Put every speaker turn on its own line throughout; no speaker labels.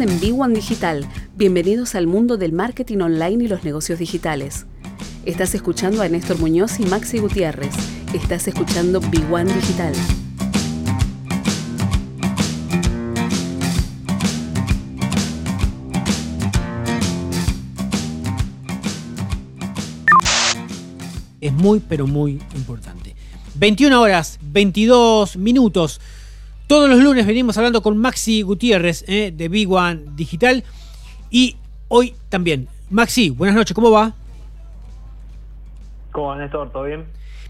En B1 Digital. Bienvenidos al mundo del marketing online y los negocios digitales. Estás escuchando a Néstor Muñoz y Maxi Gutiérrez. Estás escuchando B1 Digital.
Es muy, pero muy importante. 21 horas, 22 minutos. Todos los lunes venimos hablando con Maxi Gutiérrez eh, de Big One Digital. Y hoy también. Maxi, buenas noches, ¿cómo va?
¿Cómo va, Néstor? ¿Todo bien?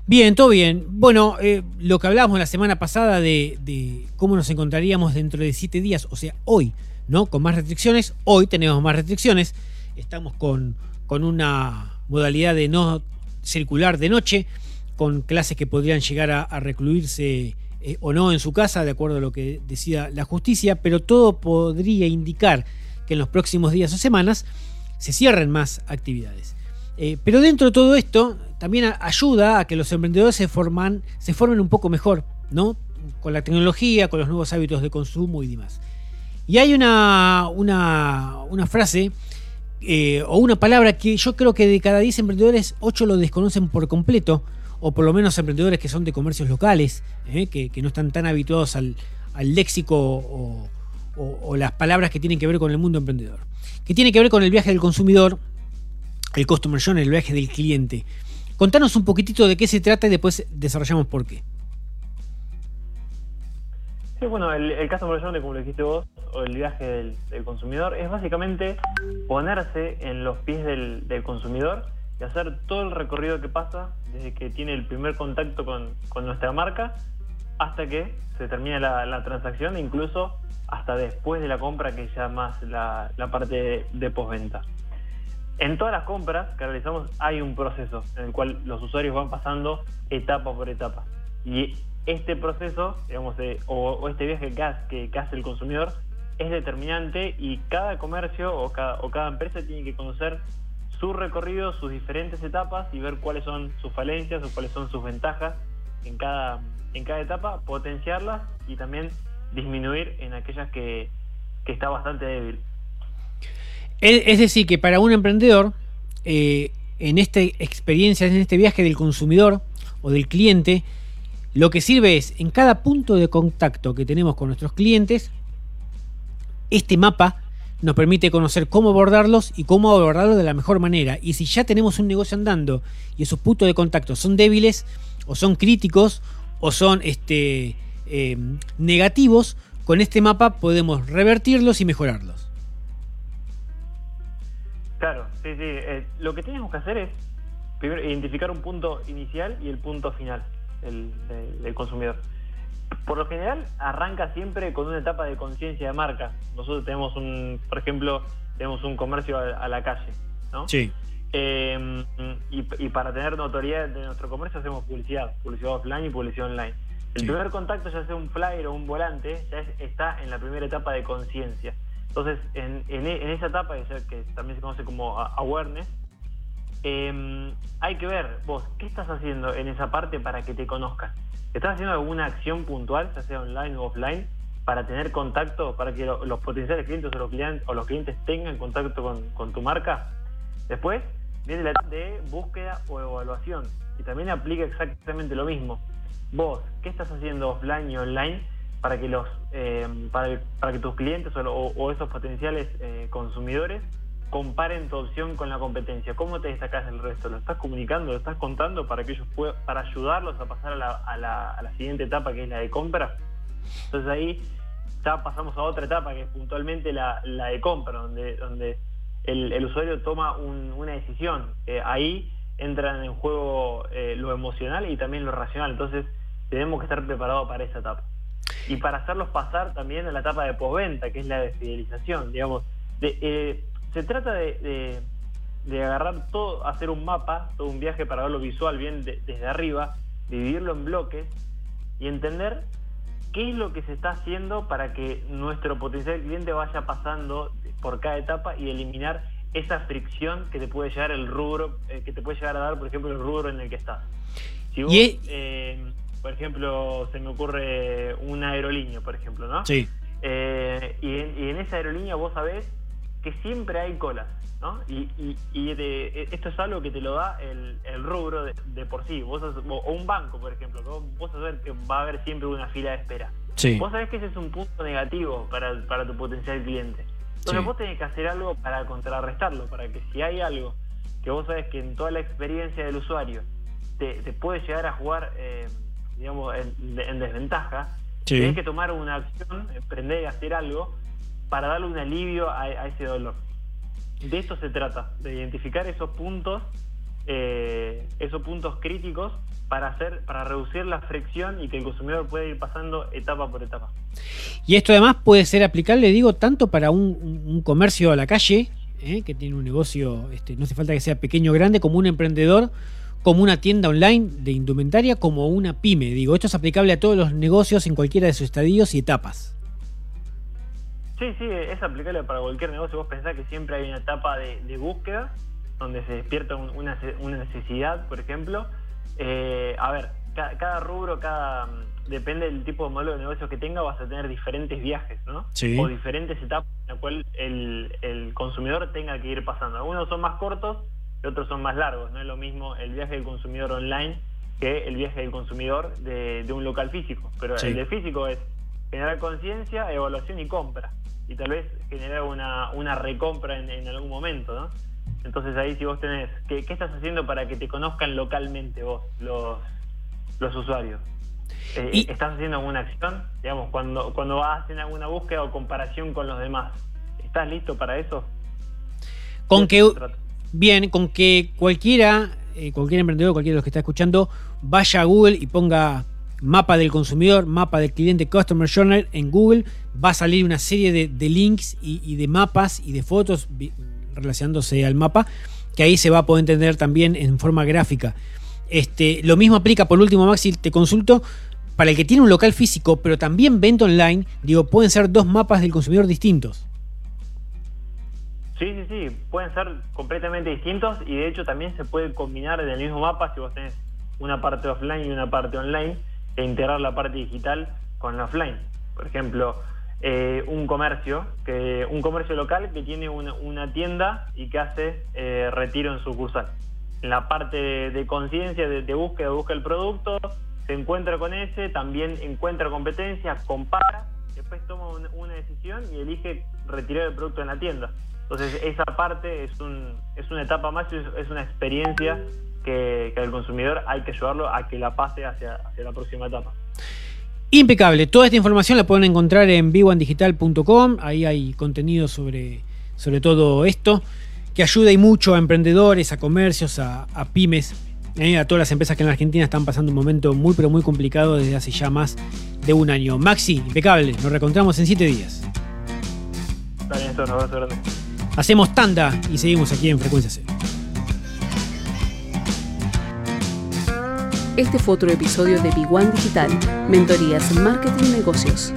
Bien, todo bien. Bueno, eh, lo que hablábamos la semana pasada de, de, cómo nos encontraríamos dentro de siete días, o sea, hoy, ¿no? Con más restricciones. Hoy tenemos más restricciones. Estamos con, con una modalidad de no circular de noche, con clases que podrían llegar a, a recluirse eh, o no en su casa, de acuerdo a lo que decida la justicia, pero todo podría indicar que en los próximos días o semanas se cierren más actividades. Eh, pero dentro de todo esto, también ayuda a que los emprendedores se, forman, se formen un poco mejor, ¿no? Con la tecnología, con los nuevos hábitos de consumo y demás. Y hay una, una, una frase eh, o una palabra que yo creo que de cada 10 emprendedores, 8 lo desconocen por completo, o por lo menos emprendedores que son de comercios locales, eh, que, no están tan habituados al, léxico o, las palabras que tienen que ver con el mundo emprendedor. Que tiene que ver con el viaje del consumidor, el customer journey, el viaje del cliente. Contanos un poquitito de qué se trata y después desarrollamos por qué.
Sí, bueno, el, el customer journey, como lo dijiste vos, o el viaje del, consumidor, es básicamente ponerse en los pies del consumidor y hacer todo el recorrido que pasa desde que tiene el primer contacto con, con nuestra marca hasta que se termina la, la, transacción incluso hasta después de la compra que ya más la, la parte de, postventa. En todas las compras que realizamos hay un proceso en el cual los usuarios van pasando etapa por etapa. Y este proceso, digamos, de, o, o, este viaje que hace, que hace el consumidor es determinante y cada comercio o cada, o cada empresa tiene que conocer su recorrido, sus diferentes etapas y ver cuáles son sus falencias o cuáles son sus ventajas en cada, en cada etapa, potenciarlas y también disminuir en aquellas que, que está bastante débil.
Es decir, que para un emprendedor, eh, en esta experiencia, en este viaje del consumidor o del cliente, lo que sirve es, en cada punto de contacto que tenemos con nuestros clientes, este mapa nos permite conocer cómo abordarlos y cómo abordarlos de la mejor manera. Y si ya tenemos un negocio andando y esos puntos de contacto son débiles o son críticos o son este, eh, negativos, con este mapa podemos revertirlos y mejorarlos.
Claro, sí, sí. Eh, lo que tenemos que hacer es primero identificar un punto inicial y el punto final del, consumidor por lo general arranca siempre con una etapa de conciencia de marca. Nosotros tenemos un, por ejemplo, tenemos un comercio a, a la calle, ¿no?
Sí.
Eh, y, y, para tener notoriedad de nuestro comercio hacemos publicidad, publicidad offline y publicidad online. El sí. primer contacto, ya sea un flyer o un volante, ya es, está en la primera etapa de conciencia. Entonces, en, en, en, esa etapa, que también se conoce como awareness, eh, hay que ver vos, ¿qué estás haciendo en esa parte para que te conozcan? ¿Estás haciendo alguna acción puntual, ya sea online o offline, para tener contacto, para que lo, los potenciales clientes o los clientes, o los clientes tengan contacto con, tu marca? Después viene la de búsqueda o evaluación y también aplica exactamente lo mismo. Vos, ¿qué estás haciendo offline y online para que los eh, para, que tus clientes o esos potenciales eh, consumidores comparen tu opción con la competencia. ¿Cómo te destacas del resto? ¿Lo estás comunicando? ¿Lo estás contando para que ellos puedan, para ayudarlos a pasar a la, a, la, a la, siguiente etapa que es la de compra? Entonces ahí ya pasamos a otra etapa que es puntualmente la, la de compra, donde, donde el, el usuario toma un, una decisión. Eh, ahí entran en juego eh, lo emocional y también lo racional. Entonces tenemos que estar preparados para esa etapa. Y para hacerlos pasar también a la etapa de postventa, que es la de fidelización, digamos. De, eh, se trata de, de, de, agarrar todo, hacer un mapa, todo un viaje para verlo visual bien de, desde arriba, dividirlo en bloques y entender qué es lo que se está haciendo para que nuestro potencial cliente vaya pasando por cada etapa y eliminar esa fricción que te puede llegar el rubro, eh, que te puede llegar a dar, por ejemplo, el rubro en el que estás. Si vos, eh, por ejemplo, se me ocurre una aerolínea, por ejemplo, ¿no?
Sí
Eh, y, en, esa aerolínea vos sabés que siempre hay colas, ¿no? Y, esto es algo que te lo da el, rubro de, por sí. Vos o un banco, por ejemplo, vos sabés que va a haber siempre una fila de espera. Vos sabés que ese es un punto negativo para, para tu potencial cliente. Entonces vos tenés que hacer algo para contrarrestarlo, para que si hay algo que vos sabés que en toda la experiencia del usuario te, puede llegar a jugar, eh, digamos, en, desventaja, tenés que tomar una acción, emprender y hacer algo para darle un alivio a, ese dolor. De esto se trata, de identificar esos puntos, eh, esos puntos críticos para hacer, para reducir la fricción y que el consumidor pueda ir pasando etapa por etapa.
Y esto además puede ser aplicable, digo, tanto para un, comercio a la calle, ¿eh? que tiene un negocio, este, no hace falta que sea pequeño o grande, como un emprendedor, como una tienda online de indumentaria, como una pyme. Digo, esto es aplicable a todos los negocios en cualquiera de sus estadios y etapas.
Sí, sí, es aplicable para cualquier negocio. Vos pensás que siempre hay una etapa de, búsqueda, donde se despierta una, necesidad, por ejemplo. Eh, a ver, cada rubro, cada depende del tipo de modelo de negocio que tenga, vas a tener diferentes viajes, ¿no? O diferentes etapas en las cuales el, consumidor tenga que ir pasando. Algunos son más cortos y otros son más largos. No es lo mismo el viaje del consumidor online que el viaje del consumidor de, un local físico. Pero el de físico es generar conciencia, evaluación y compra. Y tal vez generar una, una recompra en, algún momento, ¿no? Entonces ahí si vos tenés, ¿qué, ¿qué, estás haciendo para que te conozcan localmente vos, los, los usuarios? Eh, ¿Estás haciendo alguna acción? Digamos, cuando, cuando hacer alguna búsqueda o comparación con los demás, ¿estás listo para eso?
Con que, bien, con que cualquiera, eh, cualquier emprendedor, cualquiera de los que está escuchando, vaya a Google y ponga mapa del consumidor, mapa del cliente, Customer Journal en Google, va a salir una serie de, links y, de mapas y de fotos relacionándose al mapa, que ahí se va a poder entender también en forma gráfica. Este, lo mismo aplica, por último, Maxi, te consulto, para el que tiene un local físico, pero también venta online, digo, pueden ser dos mapas del consumidor distintos.
Sí, sí, sí, pueden ser completamente distintos y de hecho también se puede combinar en el mismo mapa si vos tenés una parte offline y una parte online e integrar la parte digital con la offline. Por ejemplo, eh, un comercio, un comercio local que tiene una, tienda y que hace eh, retiro en sucursal en la parte de, conciencia, de, búsqueda, busca el producto, se encuentra con ese, también encuentra competencia, compara, después toma una decisión y elige retirar el producto en la tienda. Entonces esa parte es, un, es una etapa más, es una experiencia que, que, al consumidor hay que ayudarlo a que la pase hacia, hacia la próxima etapa.
Impecable. Toda esta información la pueden encontrar en viwandigital.com. Ahí hay contenido sobre, sobre todo esto que ayuda y mucho a emprendedores, a comercios, a, pymes, eh, a todas las empresas que en la Argentina están pasando un momento muy pero muy complicado desde hace ya más de un año. Maxi, impecable, nos reencontramos en siete días. Hacemos tanda y seguimos aquí en Frecuencia C.
Este fue otro episodio de Big One Digital, Mentorías Marketing Negocios.